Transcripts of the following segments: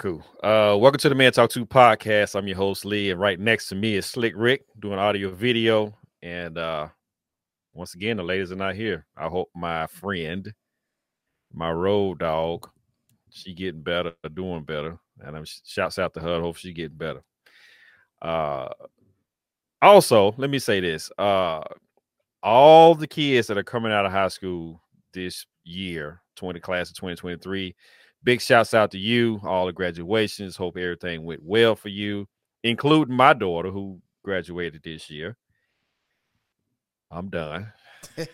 cool. Uh, welcome to the Men Talk Too podcast. I'm your host, Lee, and right next to me is Slick Rick doing audio video. And uh, once again, the ladies are not here. I hope my friend, my road dog, she getting better, doing better. And I'm shouts out to her. Hope she getting better. Uh, also, let me say this. Uh, all the kids that are coming out of high school this year, 20 class of 2023 Big shouts out to you, all the graduations. Hope everything went well for you, including my daughter who graduated this year. I'm done.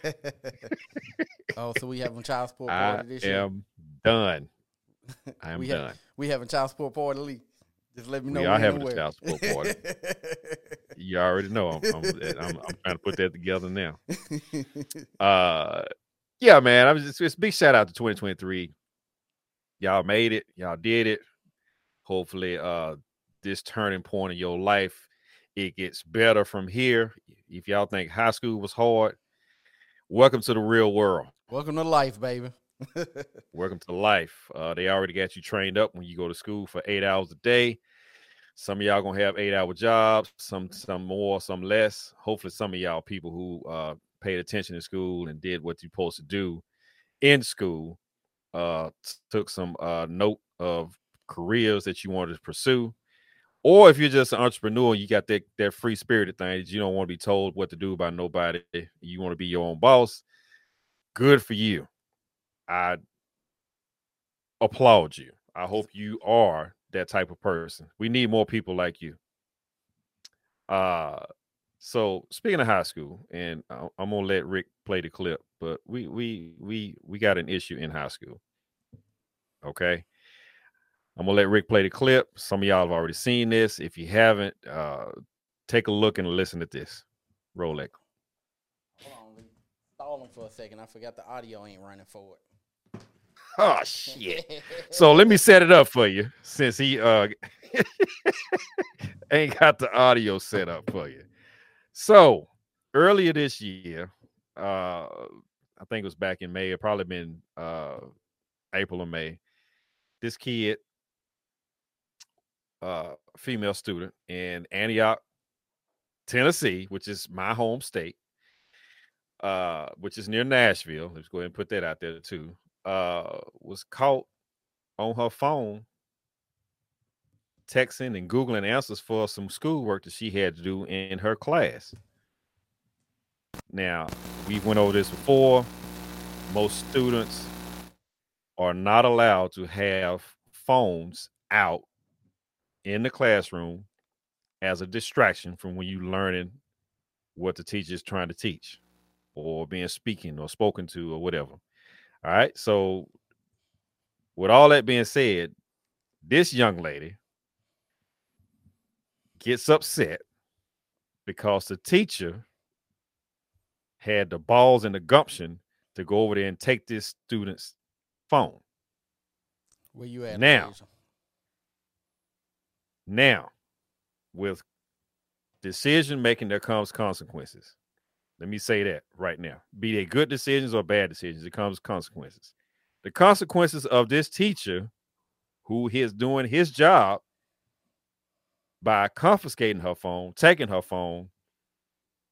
oh, so we having child support party this year? I am done. I am we done. Have, we having child support party. Just let me know. We are having a child support party. you already know. I'm, I'm, I'm, I'm, trying to put that together now. Uh, yeah, man. I was just, just big shout out to 2023 y'all made it y'all did it. Hopefully uh this turning point in your life it gets better from here. If y'all think high school was hard welcome to the real world. Welcome to life baby. Welcome to life. Uh they already got you trained up when you go to school for eight hours a day. Some of y'all gonna have eight hour jobs some some more some less. Hopefully some of y'all people who uh paid attention in school and did what you're supposed to do in school uh, took some uh, note of careers that you wanted to pursue, or if you're just an entrepreneur, you got that that free spirited thing. You don't want to be told what to do by nobody. You want to be your own boss. Good for you. I applaud you. I hope you are that type of person. We need more people like you. Uh so speaking of high school, and I'm gonna let Rick play the clip, but we we we we got an issue in high school. Okay. I'm gonna let Rick play the clip. Some of y'all have already seen this. If you haven't, uh, take a look and listen to this. Roll it. Hold on, stall him for a second. I forgot the audio ain't running for it. Oh shit. so let me set it up for you since he uh ain't got the audio set up for you. So earlier this year, uh I think it was back in May, it probably been uh April or May this kid, uh, female student in Antioch, Tennessee, which is my home state, uh, which is near Nashville. Let's go ahead and put that out there too. Uh, was caught on her phone texting and googling answers for some schoolwork that she had to do in her class. Now, we've went over this before. Most students are not allowed to have phones out in the classroom as a distraction from when you're learning what the teacher is trying to teach or being speaking or spoken to or whatever. All right. So with all that being said, this young lady gets upset because the teacher had the balls and the gumption to go over there and take this student's phone. Where you at now? Now, with decision making, there comes consequences. Let me say that right now. Be they good decisions or bad decisions, it comes consequences. The consequences of this teacher who is doing his job by confiscating her phone, taking her phone,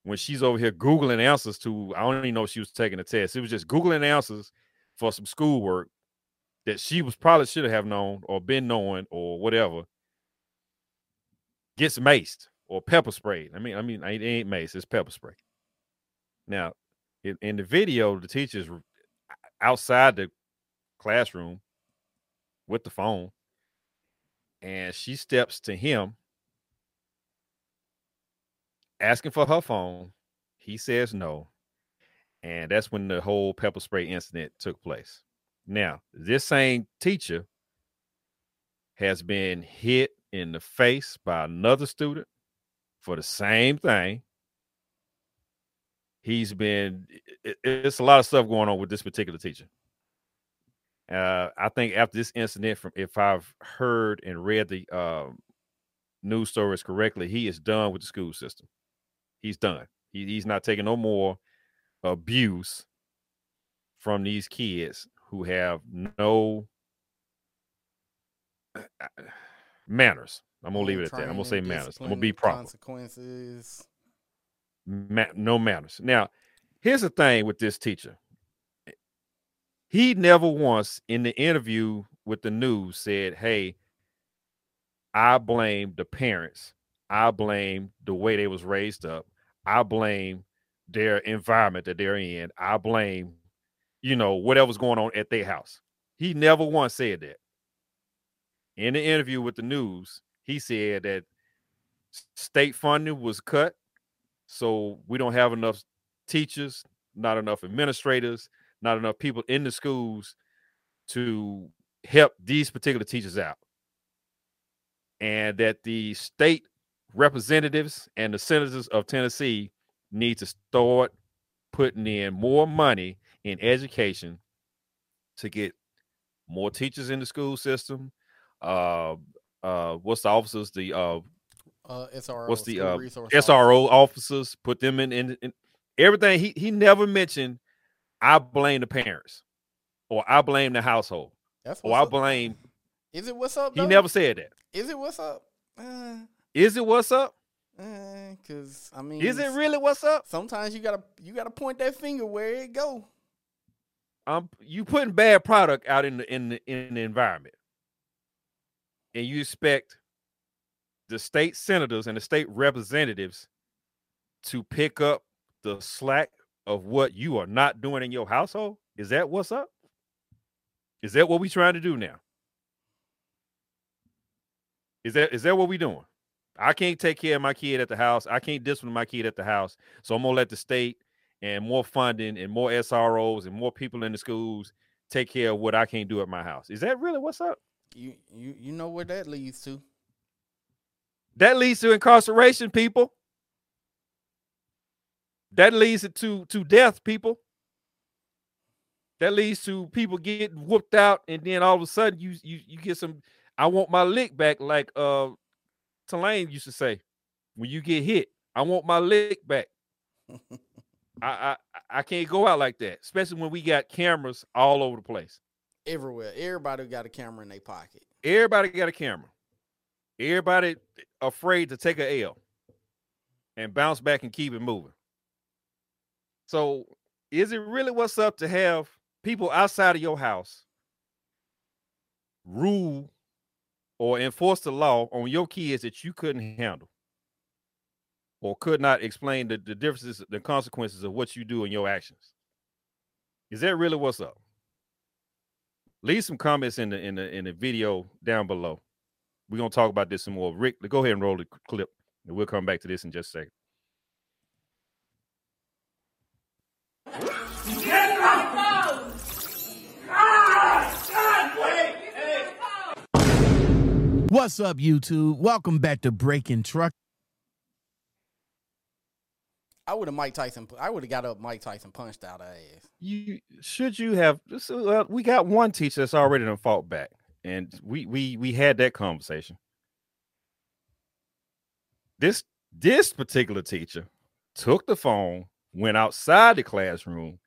when she's over here Googling answers to, I don't even know if she was taking a test. It was just Googling answers for some schoolwork that she was probably should have known or been knowing or whatever gets maced or pepper sprayed. I mean, I mean, it ain't mace, it's pepper spray. Now, in, in the video, the teacher's outside the classroom with the phone, and she steps to him asking for her phone. He says no. And that's when the whole pepper spray incident took place. Now, this same teacher has been hit in the face by another student for the same thing. He's been, it, it's a lot of stuff going on with this particular teacher. Uh, I think after this incident, from if I've heard and read the um, news stories correctly, he is done with the school system. He's done. He, he's not taking no more abuse from these kids who have no uh, uh, manners. I'm gonna leave it at that. I'm gonna say manners. I'm gonna be proper. Consequences. Ma- no manners. Now, here's the thing with this teacher. He never once in the interview with the news said, "Hey, I blame the parents. I blame the way they was raised up. I blame their environment that they're in. I blame, you know, whatever's going on at their house." He never once said that. In the interview with the news, he said that state funding was cut, so we don't have enough teachers, not enough administrators, not enough people in the schools to help these particular teachers out. And that the state representatives and the senators of Tennessee need to start putting in more money in education to get more teachers in the school system. Uh, uh, what's the officers? The uh, Uh, SRO. what's the uh, resource SRO officers? Put them in, in, in everything. He he never mentioned. I blame the parents, or I blame the household, That's or I up. blame. Is it what's up? He never said that. Is it what's up? Uh, Is it what's up? uh, cause I mean, Is it really what's up? Sometimes you gotta you gotta point that finger where it go. Um, you putting bad product out in the in the in the environment, and you expect the state senators and the state representatives to pick up the slack of what you are not doing in your household. Is that what's up? Is that what we trying to do now? Is that is that what we doing? I can't take care of my kid at the house. I can't discipline my kid at the house. So I'm gonna let the state and more funding and more SROs and more people in the schools take care of what I can't do at my house. Is that really what's up? You you you know where that leads to. That leads to incarceration, people. That leads it to to death, people. That leads to people getting whooped out, and then all of a sudden you you you get some. I want my lick back, like uh Tulane used to say. When you get hit, I want my lick back. I, I I can't go out like that, especially when we got cameras all over the place. Everywhere, everybody got a camera in their pocket. Everybody got a camera. Everybody afraid to take a L and bounce back and keep it moving. So, is it really what's up to have people outside of your house rule or enforce the law on your kids that you couldn't handle or could not explain the, the differences, the consequences of what you do and your actions? Is that really what's up? Leave some comments in the in the in the video down below. We're gonna talk about this some more. Rick, go ahead and roll the clip, and we'll come back to this in just a second. What's up, YouTube? Welcome back to Breaking Truck. I would have Mike Tyson. I would have got up Mike Tyson punched out of ass. You should you have so, uh, we got one teacher that's already done fought back, and we we we had that conversation. This this particular teacher took the phone, went outside the classroom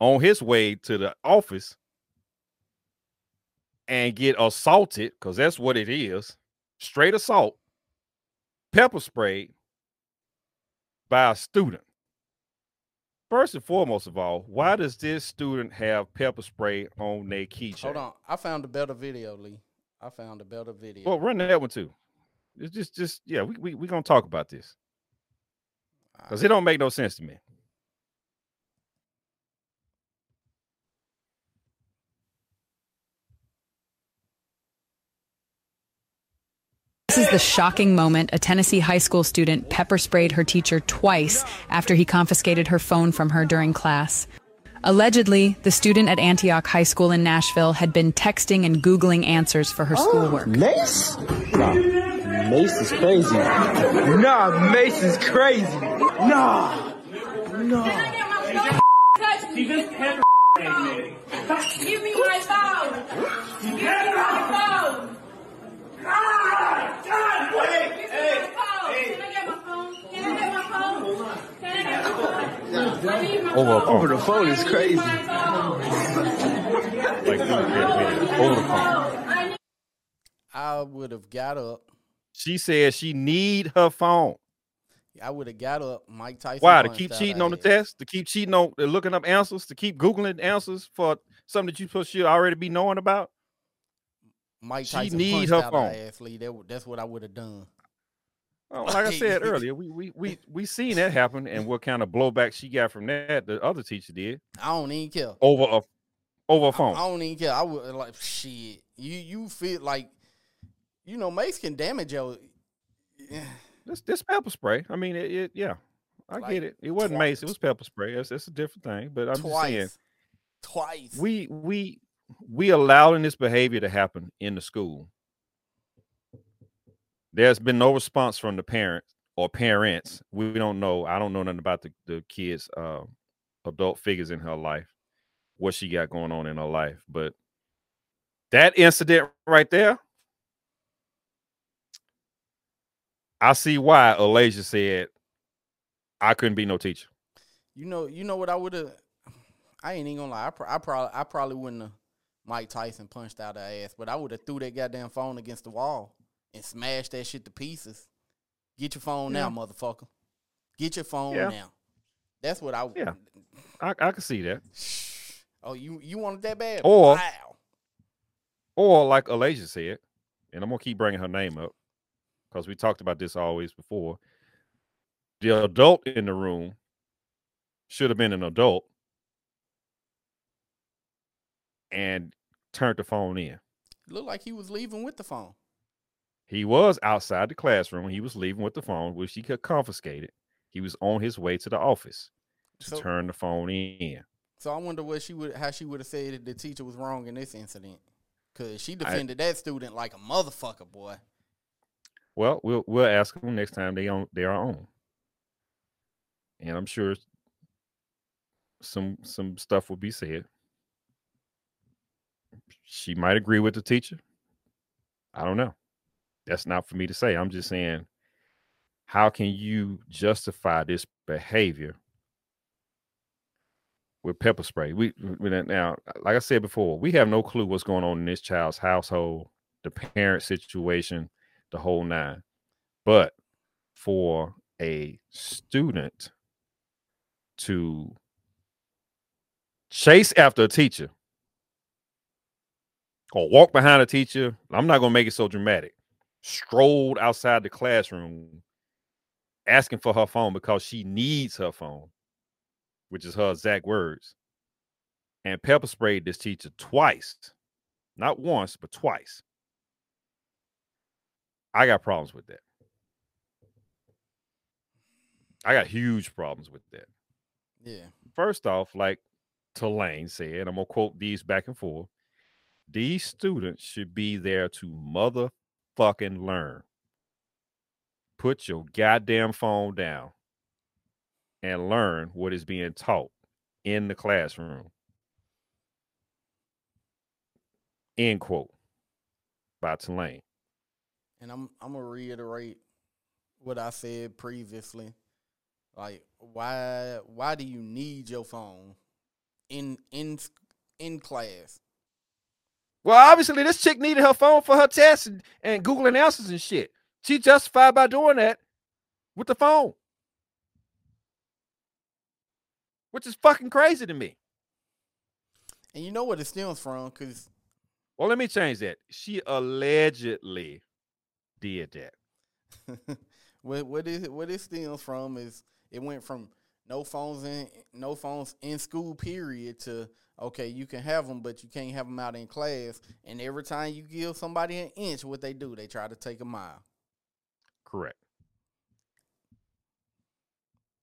on his way to the office and get assaulted because that's what it is straight assault, pepper sprayed by a student. First and foremost of all, why does this student have pepper spray on their keychain? Hold on, I found a better video, Lee. I found a better video. Well, run that one too. It's just, just yeah, we we we gonna talk about this because it don't make no sense to me. Is the shocking moment a Tennessee high school student pepper sprayed her teacher twice after he confiscated her phone from her during class. Allegedly, the student at Antioch High School in Nashville had been texting and Googling answers for her oh, schoolwork. Mace? Nah, Mace is crazy. Nah, Mace is crazy. Nah, nah. Give me my phone. Give me my phone. God, God, wait, hey, hey. Can I get my phone? Can I get my phone? Can I get my phone? I need my Over phone. phone. Over the phone is crazy. Like yeah, yeah, over the phone. I would have got up. She said she need her phone. I would have got up. Mike Tyson. Why? To keep cheating on the test? To keep cheating on looking up answers? To keep googling answers for something that you supposed should already be knowing about? Mike She Tyson need punched her out phone. her ass, Lee. That, that's what I would have done. Well, like I said earlier, we we we we seen that happen, and what kind of blowback she got from that? The other teacher did I don't even care. over a over a I, phone. I don't even care. I would like shit. You you feel like you know Mace can damage your. This this pepper spray. I mean, it, it yeah, I Like, get it. It wasn't twi- mace. It was pepper spray. It's, it's a different thing. But I'm just saying, twice, twice. we we we allowing this behavior to happen in the school. There's been no response from the parents or parents. We don't know. I don't know nothing about the the kids, uh, adult figures in her life, what she got going on in her life. But that incident right there, I see why Alasia said I couldn't be no teacher. You know, you know what I would have. I ain't even gonna lie. I, pro- I probably, I probably wouldn't have Mike Tyson punched out her ass, but I would have threw that goddamn phone against the wall and smashed that shit to pieces. Get your phone now, motherfucker. Get your phone Yeah. now. That's what I. would Yeah. I, I can see that. Oh, you you wanted that bad? Or- wow. Or like Alasia said, and I'm gonna keep bringing her name up because we talked about this always before. The adult in the room should have been an adult and turned the phone in. Looked like he was leaving with the phone. He was outside the classroom. He was leaving with the phone, which he could confiscate it. He was on his way to the office to So- turn the phone in. So I wonder what she would, how she would have said that the teacher was wrong in this incident, because she defended that student like a motherfucker, boy. Well, we'll we'll ask them next time they on they are on, and I'm sure some some stuff will be said. She might agree with the teacher. I don't know. That's not for me to say. I'm just saying, how can you justify this behavior with pepper spray? We, we now, like I said before, we have no clue what's going on in this child's household, the parent situation, the whole nine. But for a student to chase after a teacher or walk behind a teacher, I'm not going to make it so dramatic. Strolled outside the classroom asking for her phone because she needs her phone, which is her exact words. And pepper sprayed this teacher twice, not once, but twice. I got problems with that. I got huge problems with that. Yeah. First off, like Tulane said, I'm gonna quote these back and forth. These students should be there to motherfucking learn. Put your goddamn phone down and learn what is being taught in the classroom. End quote by Tulane. And I'm I'm gonna reiterate what I said previously. Like, why why do you need your phone in in in class? Well, obviously, this chick needed her phone for her tests and, and Googling answers and shit. She justified by doing that with the phone, which is fucking crazy to me. And you know what it stems from? Cause Well, let me change that. She allegedly did that. what what is what it stems from is it went from no phones in no phones in school period to okay you can have them but you can't have them out in class and every time you give somebody an inch what they do they try to take a mile Correct.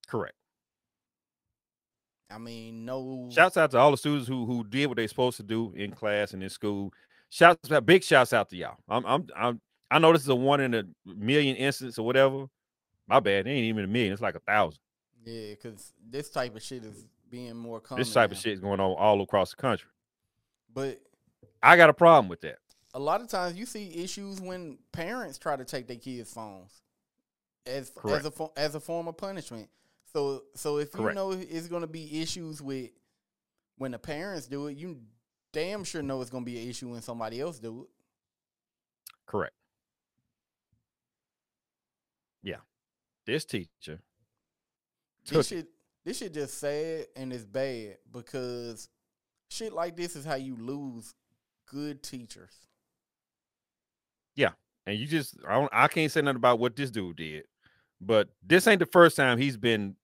Correct. i mean no Shouts out to all the students who who did what they're supposed to do in class and in school. Shouts out, big shouts out to y'all. I'm I'm I'm I know this is a one in a million instance or whatever. My bad. It ain't even a million. It's like a thousand. Yeah because this type of shit is being more common This type of shit is going on all across the country. but I got a problem with that. a lot of times you see issues when parents try to take their kids' phones as Correct. as a as a form of punishment. So so if Correct. you know it's going to be issues with when the parents do it, you damn sure know it's going to be an issue when somebody else do it. Correct. Yeah. This teacher This shit, this shit just sad and it's bad because shit like this is how you lose good teachers. Yeah, and you just I don't I can't say nothing about what this dude did, but this ain't the first time he's been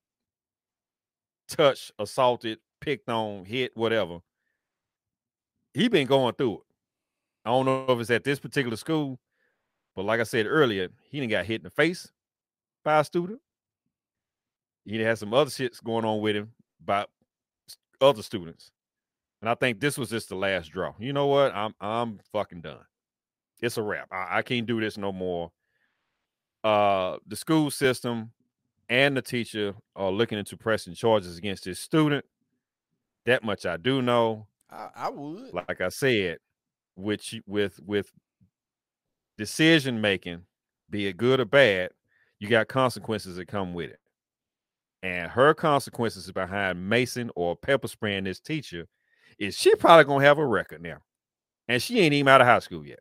touched, assaulted, picked on, hit, whatever. He been going through it. I don't know if it's at this particular school, but like I said earlier, he didn't got hit in the face by a student. He had some other shits going on with him by other students. And I think this was just the last draw. You know what? I'm I'm fucking done it's a wrap. I, I can't do this no more. Uh, the school system and the teacher are looking into pressing charges against this student. That much I do know. I, I would. Like I said, with you- with with decision making, be it good or bad, you got consequences that come with it. And her consequences behind Mason or pepper spraying this teacher is she probably gonna have a record now, and she ain't even out of high school yet.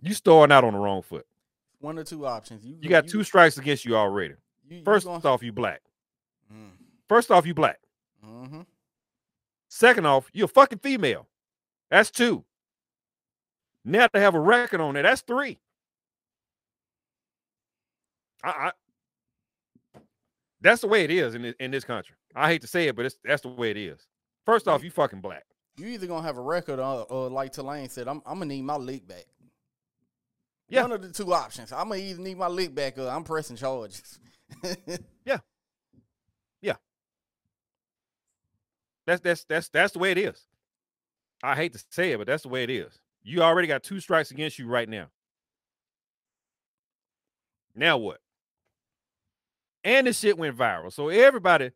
You starting out on the wrong foot. One or two options. You You got two strikes against you already. You, you First gonna- off, you black. Mm, First off, you black. mhm. Second off, you're a fucking female. That's two. Now to have a record on there, that's three. I, I that's the way it is in this, in this country. I hate to say it, but it's that's the way it is. First off, you fucking black. You either gonna have a record or, or like Tulane said, I'm I'm gonna need my lick back. Yeah. One of the two options. I'm gonna either need my lick back or I'm pressing charges. Yeah. Yeah. That's that's that's that's the way it is. I hate to say it, but that's the way it is. You already got two strikes against you right now. Now what? And this shit went viral. So everybody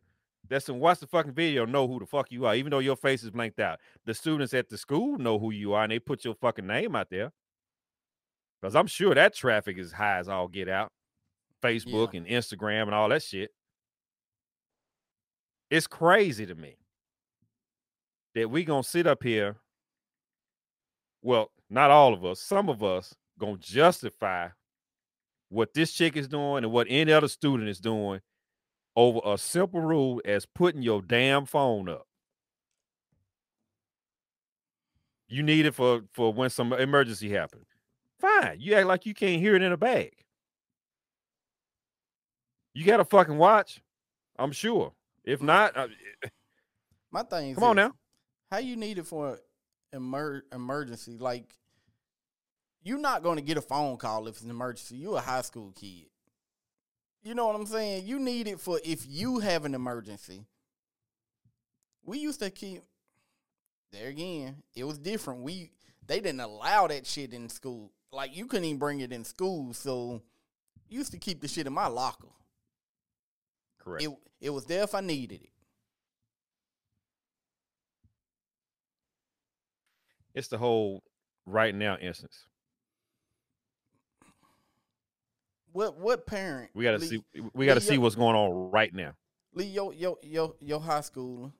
that's in watch the fucking video know who the fuck you are, even though your face is blanked out. The students at the school know who you are, and they put your fucking name out there. Because I'm sure that traffic is high as all get out. Facebook and Instagram and all that shit. It's crazy to me that we gonna sit up here. Well, not all of us, some of us gonna justify what this chick is doing and what any other student is doing over a simple rule as putting your damn phone up. You need it for for when some emergency happens. Fine. You act like you can't hear it in a bag. You got a fucking watch, I'm sure. If not, uh, my thing is come on now. How you need it for emer- emergency? Like you're not gonna get a phone call if it's an emergency. You're a high school kid. You know what I'm saying? You need it for if you have an emergency. We used to keep there again. It was different. We they didn't allow that shit in school. Like you couldn't even bring it in school. So used to keep the shit in my locker. Correct. It it was there if I needed it. it's the whole right now instance. What what parent? We got to Lee- see. We got to Lee, see yo- what's going on right now. Lee, your your your your high school,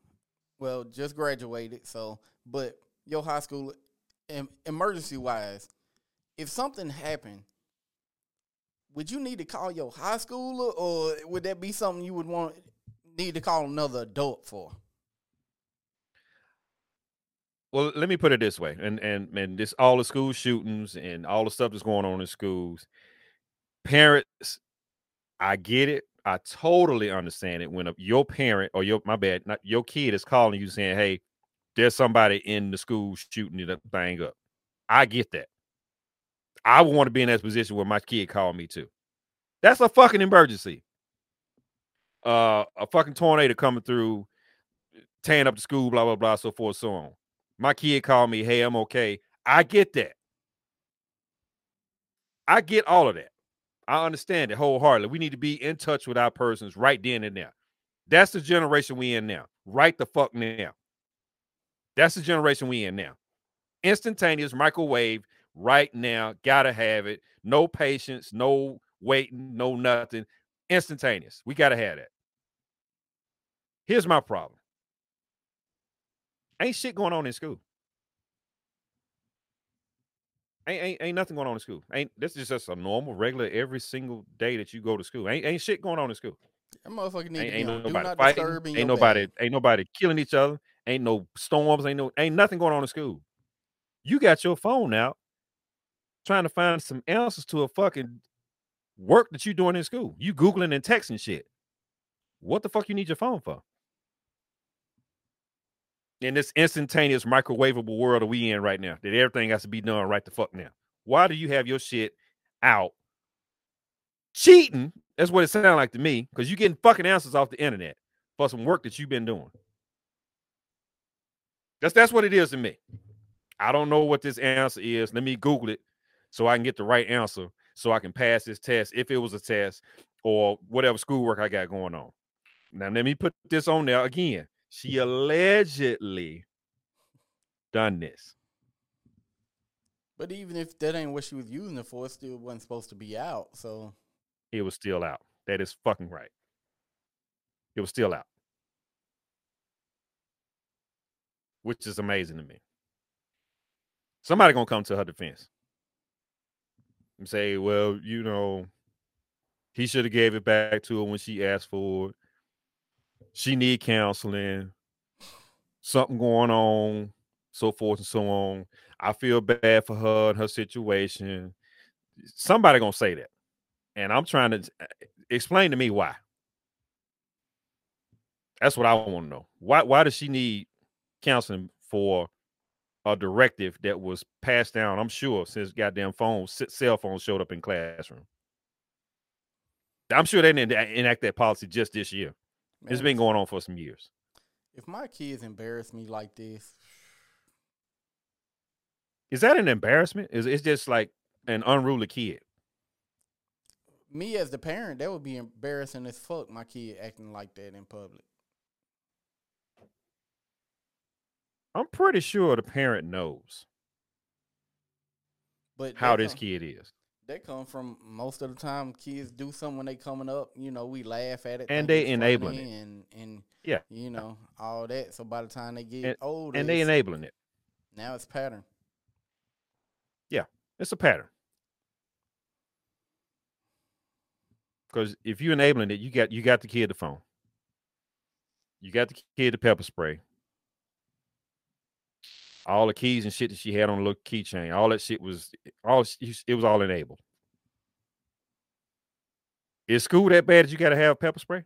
well, just graduated. So, but your high school, em- emergency wise, if something happened, would you need to call your high schooler, or would that be something you would want need to call another adult for? Well, let me put it this way, and and and this all the school shootings and all the stuff that's going on in schools. Parents, I get it. I totally understand it when a, your parent or your my bad, not your kid is calling you saying, "Hey, there's somebody in the school shooting the thing up." I get that. I want to be in that position where my kid called me too. That's a fucking emergency. Uh, a fucking tornado coming through, tearing up the school, blah blah blah, so forth, so on. My kid called me, "Hey, I'm okay." I get that. I get all of that. I understand it wholeheartedly. We need to be in touch with our persons right then and there. That's the generation we in now. Right the fuck now. That's the generation we in now. Instantaneous microwave right now. Gotta have it. No patience, no waiting, no nothing. Instantaneous. We gotta have that. Here's my problem. Ain't shit going on in school. Ain't, ain't ain't nothing going on in school. Ain't this is just a normal, regular, every single day that you go to school. Ain't ain't shit going on in school. That motherfucker need Ain't, to be ain't on do nobody not fighting. Ain't nobody bag. ain't nobody killing each other. Ain't no storms. Ain't no ain't nothing going on in school. You got your phone out, trying to find some answers to a fucking work that you're doing in school. You googling and texting shit. What the fuck you need your phone for? In this instantaneous microwavable world that we in right now, that everything has to be done right the fuck now. Why do you have your shit out cheating? That's what it sounds like to me, because you're getting fucking answers off the internet for some work that you've been doing. That's that's what it is to me. I don't know what this answer is. Let me Google it so I can get the right answer so I can pass this test if it was a test or whatever schoolwork I got going on. Now let me put this on there again. She allegedly done this. But even if that ain't what she was using it for, it still wasn't supposed to be out. So It was still out. That is fucking right. It was still out. Which is amazing to me. Somebody gonna come to her defense and say, well, you know, he should have gave it back to her when she asked for it. She need counseling, something going on, so forth and so on. I feel bad for her and her situation. Somebody gonna say that. And I'm trying to uh, explain to me why. That's what I want to know. Why why does she need counseling for a directive that was passed down, I'm sure, since goddamn phones, cell phones showed up in classroom. I'm sure they didn't enact that policy just this year. It's man, been going on for some years. if my kids embarrass me like this, Is that an embarrassment? Is it's just like an unruly kid? me as the parent, that would be embarrassing as fuck. My kid acting like that in public. I'm pretty sure the parent knows But how this kid is. That come from most of the time kids do something when they coming up. You know, we laugh at it, And they enabling it. and and Yeah. you know all that. So by the time they get And- older, And they enabling it. now it's pattern. Yeah, it's a pattern. Because if you're enabling it, you got you got the kid the phone. You got the kid the pepper spray. All the keys and shit that she had on the little keychain, all that shit was all it was all enabled. Is school that bad that you got to have pepper spray?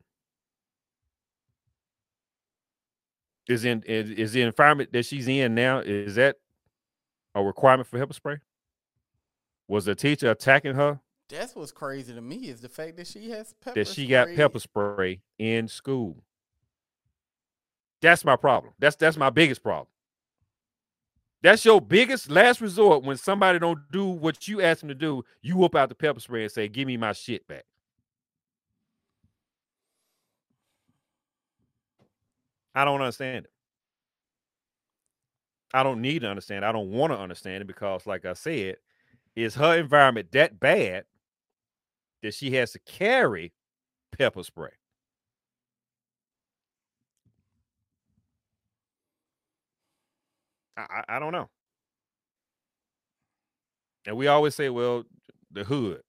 Is in is, is the environment that she's in now is that a requirement for pepper spray? Was the teacher attacking her That's what's crazy to me is the fact that she has pepper. that she got pepper spray in school? That's my problem. That's that's my biggest problem. That's your biggest last resort when somebody don't do what you ask them to do. You whoop out the pepper spray and say, "Give me my shit back." I don't understand it. I don't need to understand. it. I don't want to understand it because, like I said, is her environment that bad that she has to carry pepper spray? I, I, don't know. And we always say, well, the hood.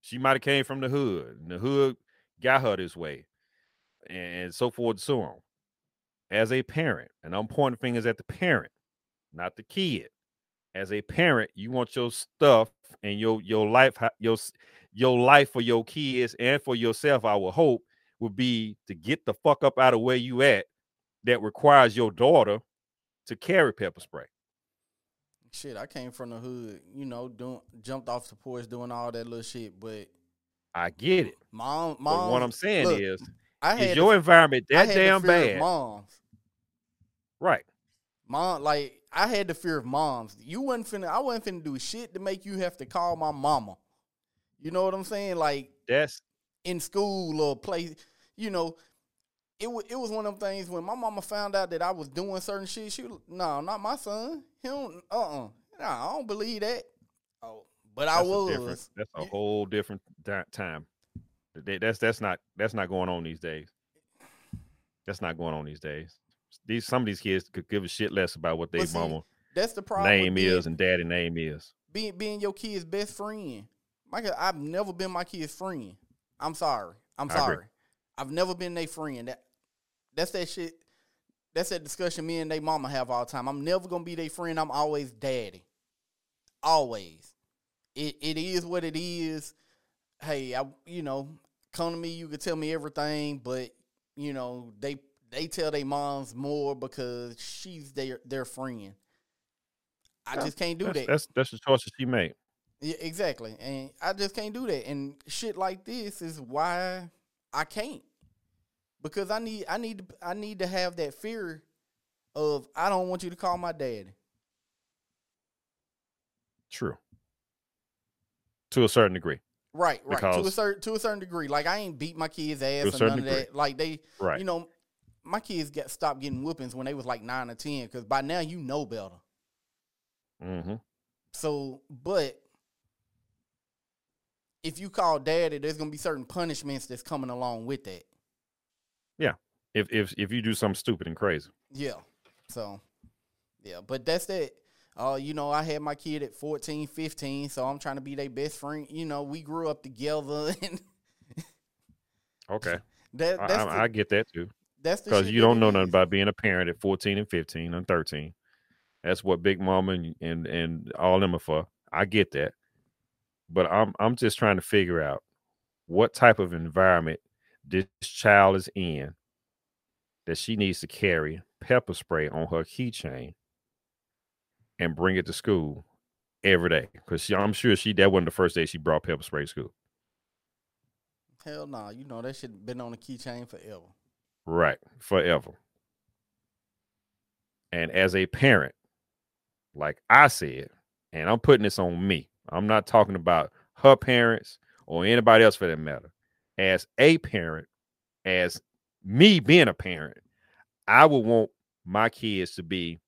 She might have came from the hood, and the hood got her this way, and so forth and so on. As a parent, and I'm pointing fingers at the parent, not the kid. As a parent, you want your stuff and your your life, your your life for your kids and for yourself. I would hope would be to get the fuck up out of where you at. That requires your daughter to carry pepper spray. Shit, I came from the hood. You know, doing jumped off the porch doing all that little shit. But I get it. mom, But mom. what I'm saying look, is, I had is your environment that damn bad? Moms, Right. mom, like I had the fear of moms. You wasn't finna. I wasn't finna do shit to make you have to call my mama. You know what I'm saying? Like That's in school or play. you know, it was it was one of them things when my mama found out that I was doing certain shit. She was no, not my son. He don't. Uh uh Nah, I don't believe that. Oh, but I that's a was. That's a You- whole different di- time. That's that's not that's not going on these days. That's not going on these days. These some of these kids could give a shit less about what their But mama That's the problem. name being- is and daddy name is. being being your kid's best friend. My I've never been my kid's friend. I'm sorry. I'm I agree. I've never been their friend. That that's that shit. That's that discussion me and they mama have all the time. I'm never gonna be their friend. I'm always daddy. Always. It it is what it is. Hey, I you know, come to me, you can tell me everything, but you know, they they tell their moms more because she's their their friend. I just can't do That's, that. that's that's the choice that she made. Yeah, exactly. And I just can't do that. And shit like this is why I can't. Because I need I need I need to have that fear of I don't want you to call my dad. True. To a certain degree. Right, right. to a certain to a certain degree. Like I ain't beat my kids' ass or certain none of degree. that. Like they Right. you know, my kids got stopped getting whoopings when they was like nine or ten, because by now you know better. hmm So, but if you call daddy, there's gonna be certain punishments that's coming along with that. Yeah. If if if you do something stupid and crazy. Yeah. So, yeah, but that's that. Uh, you know, I had my kid at 14, 15, so I'm trying to be their best friend. You know, we grew up together, and Okay. that I, that's I, the, I get that too. that's Because you don't know nothing about being a parent at 14 and 15 and 13. That's what Big Mama and, and and all them are for. I get that. But I'm I'm just trying to figure out what type of environment this child is in that she needs to carry pepper spray on her keychain and bring it to school every day. Because I'm sure she that wasn't the first day she brought pepper spray to school. Hell no, you know that shit been on the keychain forever. Right. Forever. And as a parent, like I said, and I'm putting this on me, I'm not talking about her parents or anybody else for that matter. As a parent, as me being a parent, I would want my kids to be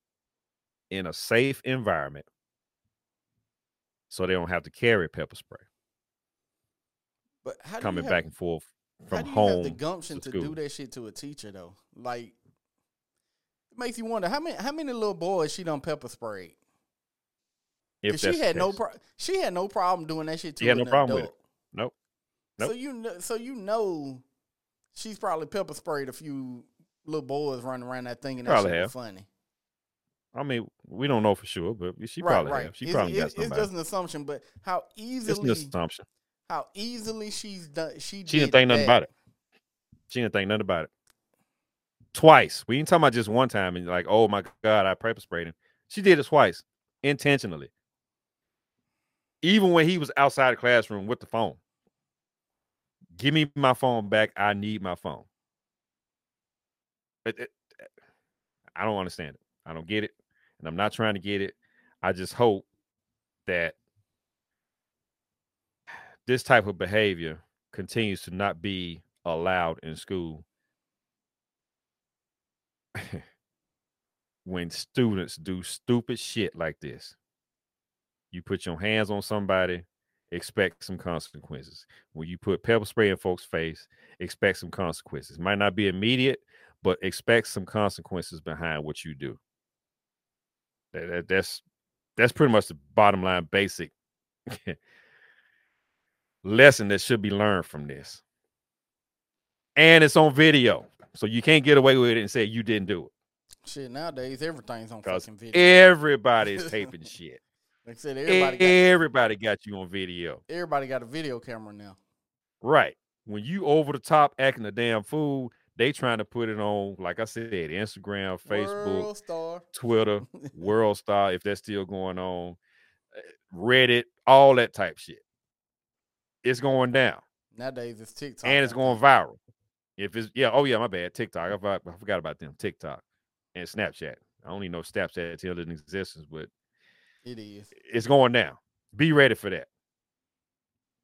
in a safe environment so they don't have to carry pepper spray But how do coming you back and forth how from do you home have the gumption to, school. do that shit to a teacher though? Like, it makes you wonder how many how many little boys she done pepper sprayed. If she had no pro- she had no problem doing that shit to She had no problem with it. adult. Nope. So you know, so you know, she's probably pepper sprayed a few little boys running around that thing, and that Probably shit have. funny. I mean, we don't know for sure, but she right, probably right. have. She it's, probably got it's, it's just an assumption, but how easily It's an assumption. how easily she's done. She She did didn't think nothing that. about it. She didn't think nothing about it. Twice. We ain't talking about just one time and like, oh my god, I pepper sprayed him. She did it twice, intentionally. Even when he was outside the classroom with the phone. Give me my phone back. I need my phone. It- it- I don't understand it. I don't get it. And I'm not trying to get it. I just hope that this type of behavior continues to not be allowed in school when students do stupid shit like this. You put your hands on somebody, expect some consequences. When you put pepper spray in folks' face, expect some consequences. Might not be immediate, but expect some consequences behind what you do. That- that- that's that's pretty much the bottom line basic lesson that should be learned from this. And it's on video. So you can't get away with it and say you didn't do it. Shit, nowadays everything's on fucking video. everybody is taping shit. Like I said, everybody got, Everybody got you on video. everybody got a video camera now. Right. When you over the top acting a damn fool, they trying to put it on, like I said, Instagram, Facebook, World star. Twitter, World Star, if that's still going on, uh, Reddit, all that type shit. It's going down. Nowadays it's TikTok. and it's going viral. If it's yeah, oh yeah, my bad. TikTok. I, forgot- I forgot about them. TikTok and Snapchat. I only know Snapchat still in existence, but It is. it's going down. Be ready for that.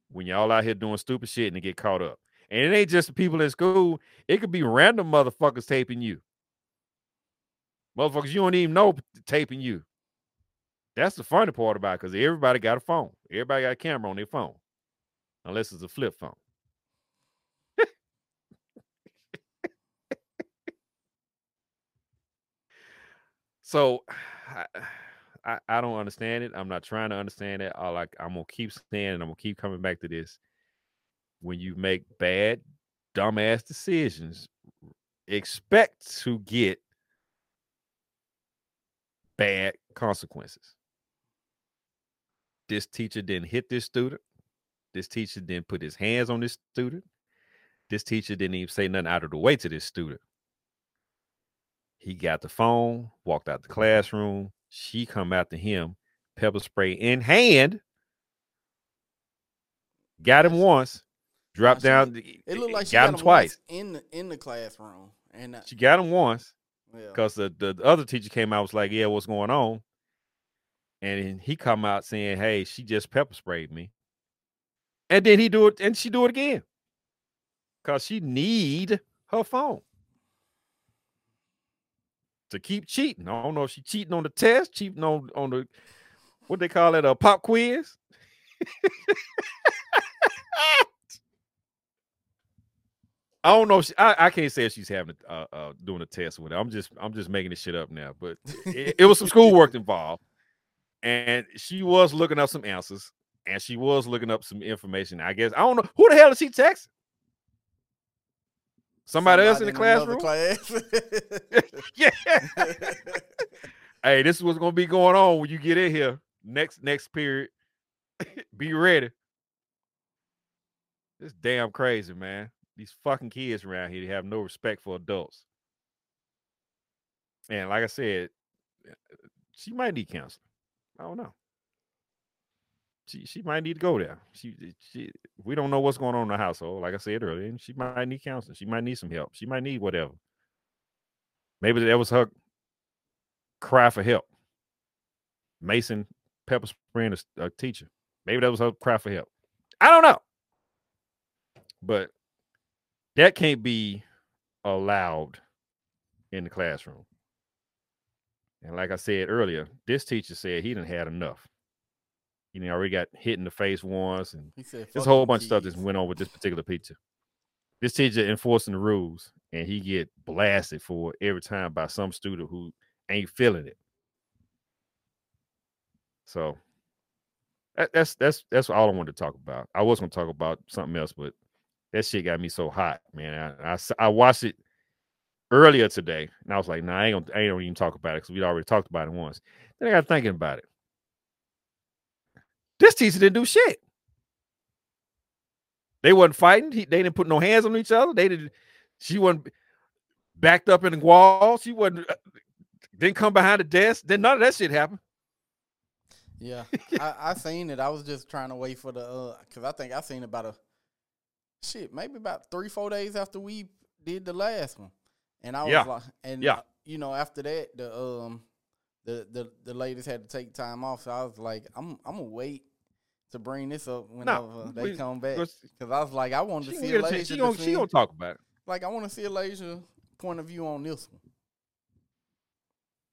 When y'all out here doing stupid shit and get caught up. And it ain't just the people in school, it could be random motherfuckers taping you. Motherfuckers you don't even know taping you. That's the funny part about it because everybody got a phone. Everybody got a camera on their phone. Unless it's a flip phone. So I, I, I don't understand it. I'm not trying to understand it. I like I'm gonna keep saying and I'm gonna keep coming back to this. When you make bad, dumbass decisions, expect to get bad consequences. This teacher didn't hit this student. This teacher didn't put his hands on this student. This teacher didn't even say nothing out of the way to this student. He got the phone, walked out the classroom. She come after him, pepper spray in hand. Got him once, dropped she- down. It looked like she got got him him twice. in the in the classroom, and uh, She got him once yeah. because the, the the other teacher came out was like, "Yeah, what's going on?" And he come out saying, "Hey, she just pepper sprayed me," and then he do it, and she do it again because she need her phone to keep cheating. I don't know if she cheating on the test, cheating on on the what they call it, a pop quiz. I don't know. If she, I, I can't say if she's having a, uh, uh, doing a test with it. I'm just I'm just making this shit up now. But it, it was some schoolwork involved, and she was looking up some answers, and she was looking up some information. I guess I don't know who the hell is she texting. Somebody, else in the classroom. class. yeah. hey, this is what's gonna be going on when you get in here next next period. be ready. It's damn crazy, man. These fucking kids around here they have no respect for adults. And like I said, uh, she might need counseling. I don't know. She she might need to go there. She eh, she we don't know what's going on in the household, like I said earlier, and she might need counseling. She might need some help. She might need whatever. Maybe that was her cry for help. Macing pepper spraying a, a teacher. Maybe that was her cry for help. I don't know. But that can't be allowed in the classroom. And like I said earlier, this teacher said he didn't had enough. He know, already got hit in the face once, and said, there's whole bunch of stuff just went on with this particular teacher. This teacher enforcing the rules, and he get blasted for every time by some student who ain't feeling it. So that, that's that's that's all I wanted to talk about. I was going to talk about something else, but that shit got me so hot, man. I I watched it earlier today, and I was like, nah, I ain't gonna, I ain't gonna even talk about it because we'd already talked about it once. Then I got thinking about it. This teacher didn't do shit. They wasn't fighting. He, they didn't put no hands on each other. They didn't. She wasn't backed up in the wall. She wasn't. uh, Didn't come behind the desk. Then none of that shit happened. Yeah, I, I seen it. I was just trying to wait for the uh, cause I think I seen about a shit maybe about three four days after we did the last one, and I was Yeah. like, and Yeah. uh, you know after that the um the the the ladies had to take time off, so I was like, I'm I'm gonna wait to bring this up whenever they we- come back, because I was like I wanted to see a she, gonna, she gonna talk about it. like I want to see Elijah point of view on this one.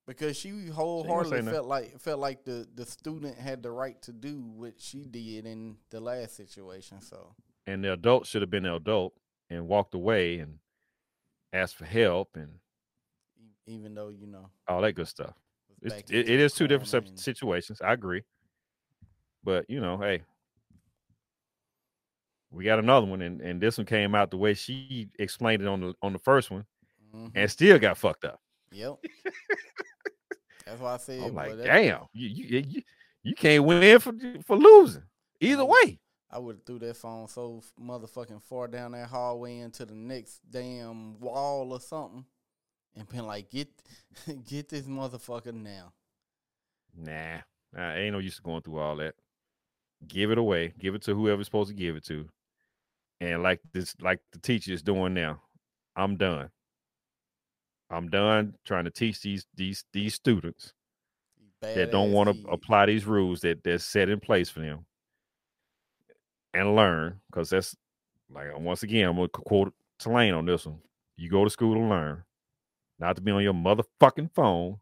Because she wholeheartedly nothing. felt like felt like the, the student had the right to do what she did in the last situation. So And the adult should have been the adult and walked away and asked for help and even though you know all that good stuff. It's, it, it is two different corner sep- and- situations. I agree. But you know, hey, we got another one, and, and this one came out the way she explained it on the on the first one, Mhm. and still got fucked up. Yep. That's why I said. I'm like, damn, you you you, you can't win for for losing either way. I would have threw that phone so motherfucking far down that hallway into the next damn wall or something, and been like, get get this motherfucker now. Nah, I ain't no use to going through all that. Give it away. Give it to whoever's supposed to give it to. And like this, like the teacher is doing now, I'm done. I'm done trying to teach these these these students that don't want to apply these rules that that's set in place for them and learn because that's like once again I'm gonna quote Tulane on this one. You go to school to learn, not to be on your motherfucking phone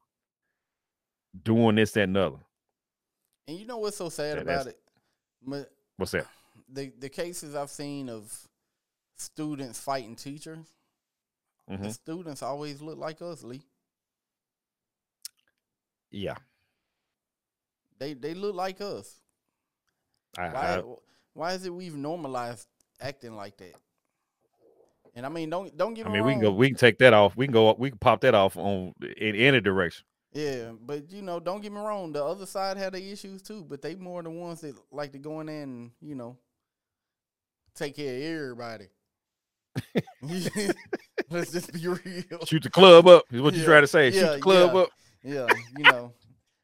doing this that and the other. And you know what's so sad Yeah, about it? What's that? The the cases I've seen of students fighting teachers, the Mhm. students always look like us, Lee. Yeah. They they look like us. I, Why I, why is it we've normalized acting like that? And I mean, don't don't get I me mean, we can go. We can take that off. We can go. We can pop that off on in any direction. Yeah, but you know, don't get me wrong. The other side had their issues too, but they more the ones that like to go in there and you know take care of everybody. Let's just be real. Shoot the club up is what you Yeah, trying to say. Shoot yeah, the club yeah. up. Yeah, you know,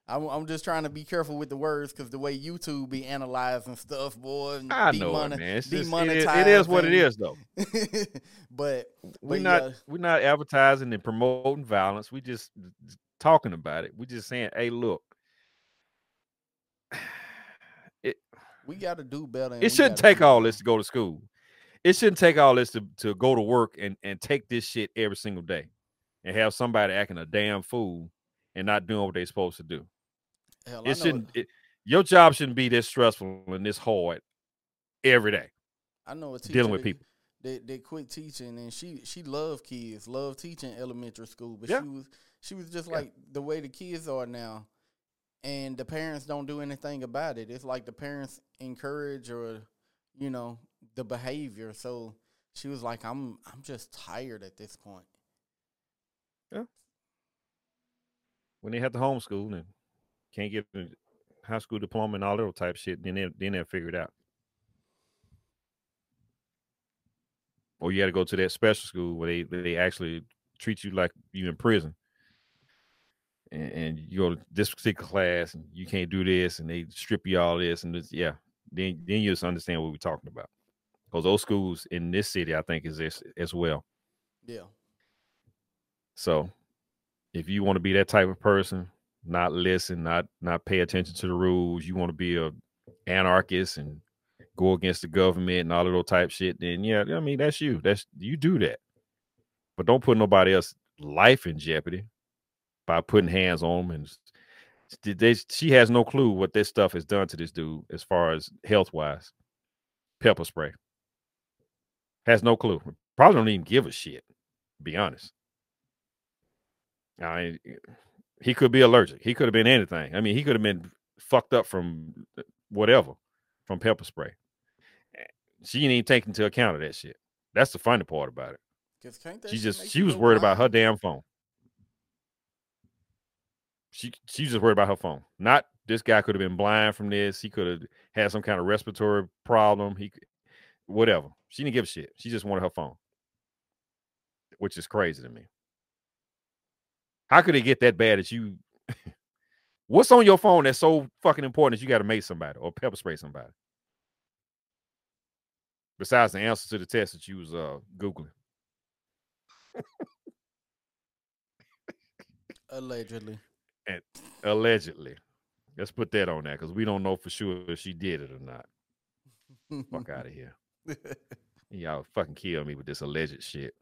I'm I'm just trying to be careful with the words because the way YouTube be analyzing stuff, boy. I know it, man. It's just, it, is, it is what it is, though. but We're but not yeah, we're not advertising and promoting violence. We just talking about it. We just saying, hey, look, we got to do better. it shouldn't take all better. this to go to school. It shouldn't take all this to, to go to work and, and take this shit every single day and have somebody acting a damn fool and not doing what they're supposed to do. Hell, It shouldn't it, your job shouldn't be this stressful and this hard every day. I know a teacher dealing with people. They that quit teaching and she she loved kids, loved teaching elementary school, but Yeah. she was she was just Yeah. like the way the kids are now, and the parents don't do anything about it. It's like the parents encourage or you know the behavior. So she was like, I'm I'm just tired at this point. Yeah. When they had to homeschool and can't get a high school diploma and all that type shit, then they then they'll figure it out. Or you got to go to that special school where they they actually treat you like you in prison. And, and you go to this particular class and you can't do this and they strip you all this and this, yeah. Then then you just understand what we're talking about. Because those schools in this city, I think, is as, as well. Yeah, So if you want to be that type of person, not listen, not not pay attention to the rules, you want to be a anarchist and go against the government and all of those type shit, then yeah, I mean that's you. That's you do that. But don't put nobody else's life in jeopardy by putting hands on them and they she has no clue what this stuff has done to this dude as far as health wise. Pepper spray. Has no clue. Probably don't even give a shit. Be honest. I mean, he could be allergic. He could have been anything. I mean, he could have been fucked up from uh, whatever, from pepper spray. Eh, She ain't even taking into account of that shit. That's the funny part about it. because can't that She just she was worried about her damn phone. She she was just worried about her phone. Not this guy could have been blind from this. He could have had some kind of respiratory problem. He could- whatever. She didn't give a shit. She just wanted her phone. Which is crazy to me. How could it get that bad that you what's on your phone that's so fucking important that you got to make somebody or pepper spray somebody? Besides the answer to the test that you was uh googling. Allegedly. And allegedly. Let's put that on there because we don't know for sure if she did it or not. Fuck out of here. Y'all fucking kill me with this alleged shit.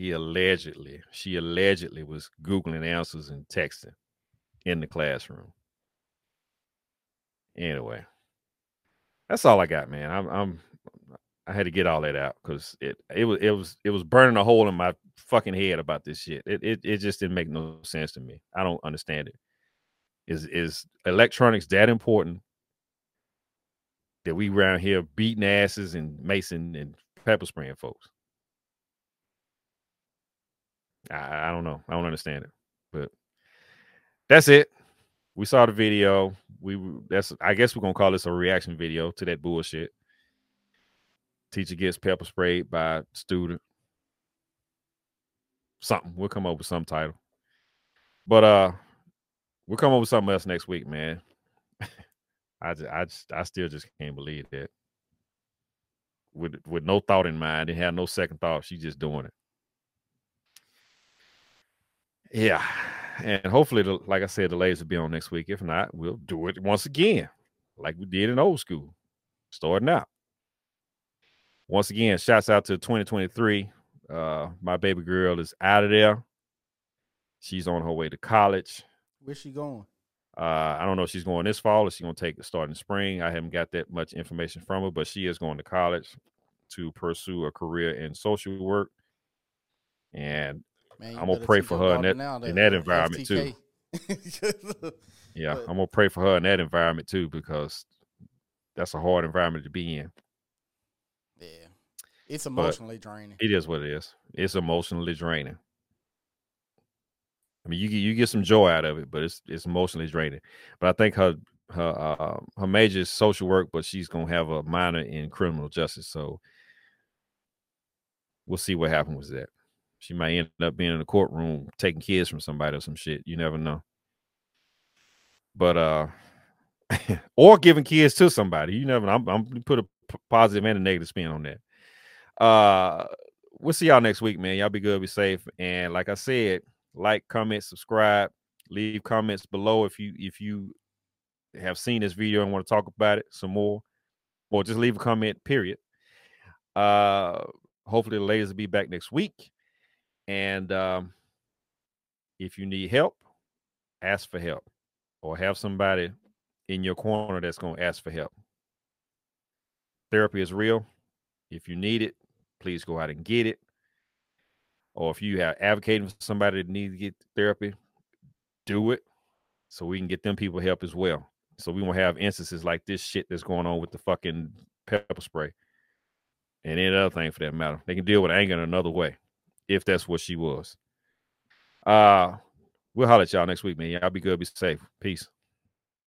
He allegedly, she allegedly was Googling answers and texting in the classroom. Anyway, that's all I got, man. I'm, I'm I had to get all that out because it it was it was it was burning a hole in my fucking head about this shit. It it it just didn't make no sense to me. I don't understand it. Is is electronics that important that we around here beating asses and macing and pepper spraying folks? I, I don't know. I don't understand it. But that's it. We saw the video. We that's I guess we're gonna call this a reaction video to that bullshit. Teacher gets pepper sprayed by student. Something. We'll come up with some title. But uh we'll come up with something else next week, man. I just, I just I still just can't believe that. With with no thought in mind, didn't have no second thought. She's just doing it. Yeah. And hopefully, the, like I said, the ladies will be on next week. If not, we'll do it once again, like we did in old school, starting out. Once again, shouts out to 2023. Uh, my baby girl is out of there. She's on her way to college. Where's she going? Uh, I don't know if she's going this fall or she's going to take a start in spring. I haven't got that much information from her, but she is going to college to pursue a career in social work. And Man, I'm gonna pray for her in that- in that uh, environment, too. Yeah, But- I'm gonna pray for her in that environment too because that's a hard environment to be in. yeah, it's emotionally draining. It is what it is. It's emotionally draining. I mean, you get you get some joy out of it, but it's it's emotionally draining. But I think her her uh, her major is social work, but she's gonna have a minor in criminal justice. So we'll see what happens with that. She might end up being in the courtroom taking kids from somebody or some shit. You never know. But uh, or giving kids to somebody. You never. know. I'm I'm put a and a negative spin on that. Uh, we'll see y'all next week, man. Y'all be good, be safe, and like I said, like, comment, subscribe, leave comments below if you if you have seen this video and want to talk about it some more, or just leave a comment. Period. Uh, hopefully the ladies will be back next week, and um, if you need help, ask for help, or have somebody in your corner that's going to ask for help. Therapy is real. If you need it, please go out and get it. Or if you have advocating for somebody that needs to get therapy, do it so we can get them people help as well. So we won't have instances like this shit that's going on with the fucking pepper spray. And any other thing for that matter. They can deal with anger in another way, if that's what she was. Uh we'll holler at y'all next week, man. Y'all be good, be safe. Peace.